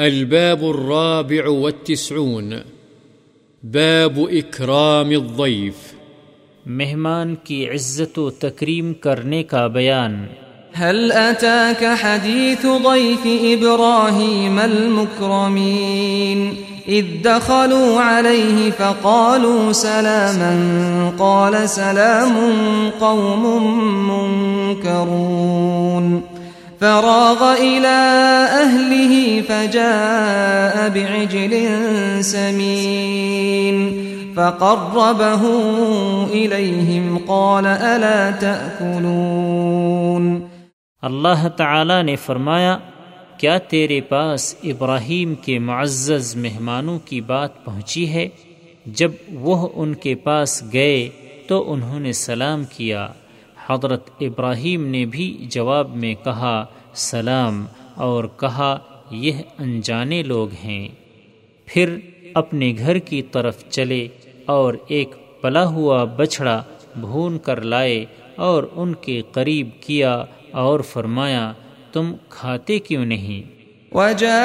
الباب الرابع والتسعون. باب إكرام الضيف مہمان کی عزت و تکریم کرنے کا بیان. هل أتاك حديث ضيف إبراهيم المكرمين؟ إذ دخلوا عليه فقالوا سلاما. قال سلام قوم منكرون. فراغ إلى أهله فجاء بعجل سمين فقربه إليهم قال ألا تأكلون اللہ تعالی نے فرمایا، کیا تیرے پاس ابراہیم کے معزز مہمانوں کی بات پہنچی ہے؟ جب وہ ان کے پاس گئے تو انہوں نے سلام کیا۔ حضرت ابراہیم نے بھی جواب میں کہا، سلام، اور کہا، یہ انجانے لوگ ہیں۔ پھر اپنے گھر کی طرف چلے اور ایک پلا ہوا بچھڑا بھون کر لائے اور ان کے قریب کیا اور فرمایا، تم کھاتے کیوں نہیں؟ وجاءه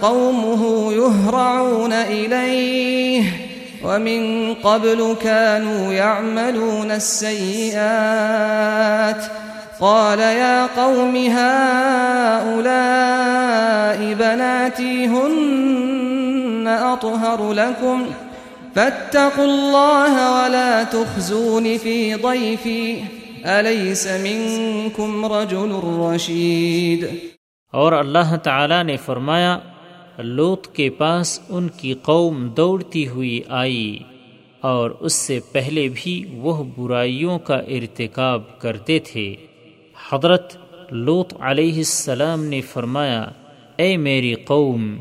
قومه يهرعون إليه ومن قبل كانوا يعملون السيئات. قال يا قوم هؤلاء بناتي هن أطهر لكم. فاتقوا الله ولا تخزون في ضيفي. أليس منكم رجل رشيد؟ اور اللہ تعالی نے فرمایا لوت کے پاس ان کی قوم دوڑتی ہوئی آئی اور اس سے پہلے بھی وہ برائیوں کا ارتکاب کرتے تھے۔ حضرت لوت علیہ السلام نے فرمایا، اے میری قوم،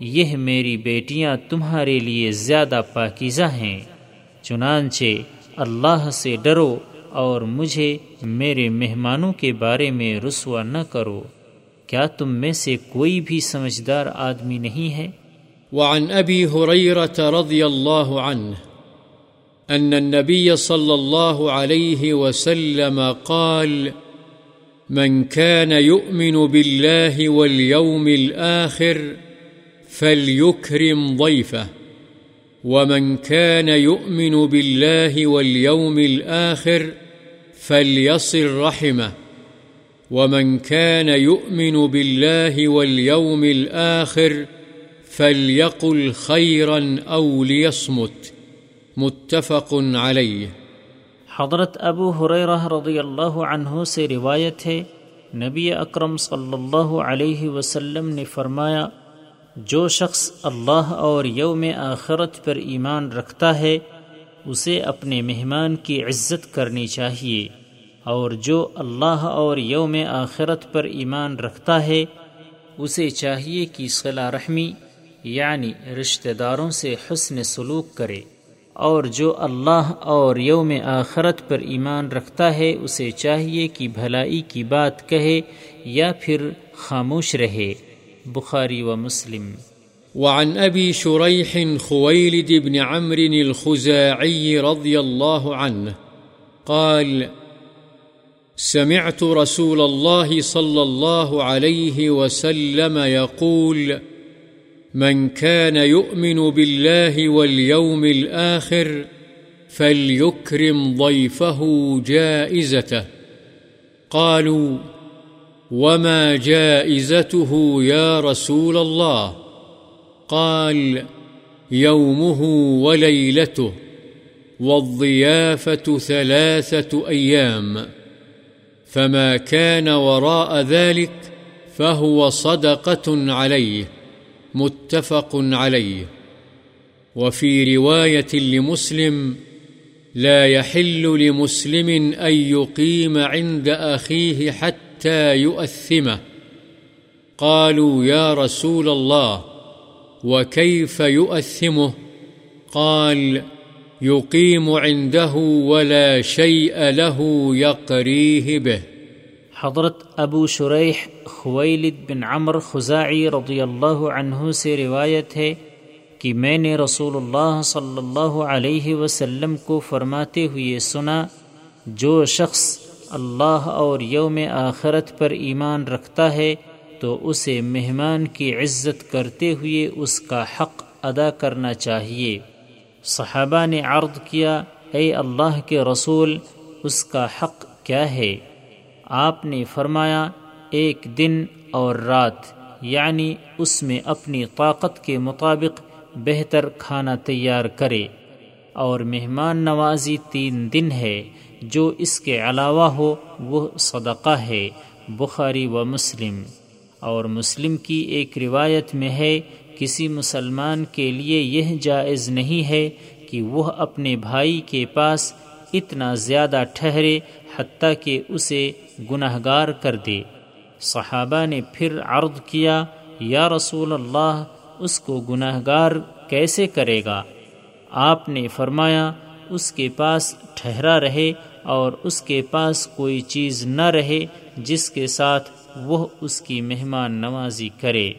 یہ میری بیٹیاں تمہارے لیے زیادہ پاکیزہ ہیں، چنانچہ اللہ سے ڈرو اور مجھے میرے مہمانوں کے بارے میں رسوا نہ کرو۔ کیا تم میں سے کوئی بھی سمجھدار آدمی نہیں ہے؟ وعن أبي هريرة رضي الله عنه أن النبي صلى الله عليه وسلم قال، من كان يؤمن بالله واليوم الآخر فليكرم ضيفه ومن كان يؤمن بالله واليوم الآخر فليصل رحمه ومن كان يؤمن بالله واليوم الآخر فليقل خيرا أو ليصمت. متفق عليه. حضرت ابو حریرہ رضی اللہ عنہ سے روایت ہے، نبی اکرم صلی اللہ علیہ وسلم نے فرمایا، جو شخص اللہ اور یوم آخرت پر ایمان رکھتا ہے، اسے اپنے مہمان کی عزت کرنی چاہیے۔ اور جو اللہ اور یوم آخرت پر ایمان رکھتا ہے، اسے چاہیے کہ صلاح رحمی یعنی رشتہ داروں سے حسن سلوک کرے۔ اور جو اللہ اور یوم آخرت پر ایمان رکھتا ہے، اسے چاہیے کہ بھلائی کی بات کہے یا پھر خاموش رہے۔ بخاری و مسلم۔ وعن أبي شريح خويلد بن عمرو الخزاعي رضي الله عنه قال سمعت رسول الله صلى الله عليه وسلم يقول، من كان يؤمن بالله واليوم الآخر فليكرم ضيفه جائزته. قالوا، وما جائزته يا رسول الله؟ قال، يومه وليلته والضيافة ثلاثة أيام. فما كان وراء ذلك فهو صدقة عليه متفق عليه وفي رواية لمسلم لا يحل لمسلم أن يقيم عند أخيه حتى يؤثمه قالوا يا رسول الله وكيف يؤثمه قال يقيم عنده ولا شيء له يقريه به. حضرت ابو شریح خویلد بن عمر خزاعی رضی اللہ عنہ سے روایت ہے کہ میں نے رسول اللہ صلی اللہ علیہ وسلم کو فرماتے ہوئے سنا، جو شخص اللہ اور یوم آخرت پر ایمان رکھتا ہے تو اسے مہمان کی عزت کرتے ہوئے اس کا حق ادا کرنا چاہیے۔ صحابہ نے عرض کیا، اے اللہ کے رسول، اس کا حق کیا ہے؟ آپ نے فرمایا، ایک دن اور رات یعنی اس میں اپنی طاقت کے مطابق بہتر کھانا تیار کرے۔ اور مہمان نوازی تین دن ہے، جو اس کے علاوہ ہو، وہ صدقہ ہے۔ بخاری و مسلم۔ اور مسلم کی ایک روایت میں ہے کسی مسلمان کے لیے یہ جائز نہیں ہے کہ وہ اپنے بھائی کے پاس اتنا زیادہ ٹھہرے حتیٰ کہ اسے گناہ گار کر دے۔ صحابہ نے پھر عرض کیا، یا رسول اللہ، اس کو گناہ گار کیسے کرے گا؟ آپ نے فرمایا، اس کے پاس ٹھہرا رہے اور اس کے پاس کوئی چیز نہ رہے جس کے ساتھ وہ اس کی مہمان نوازی کرے۔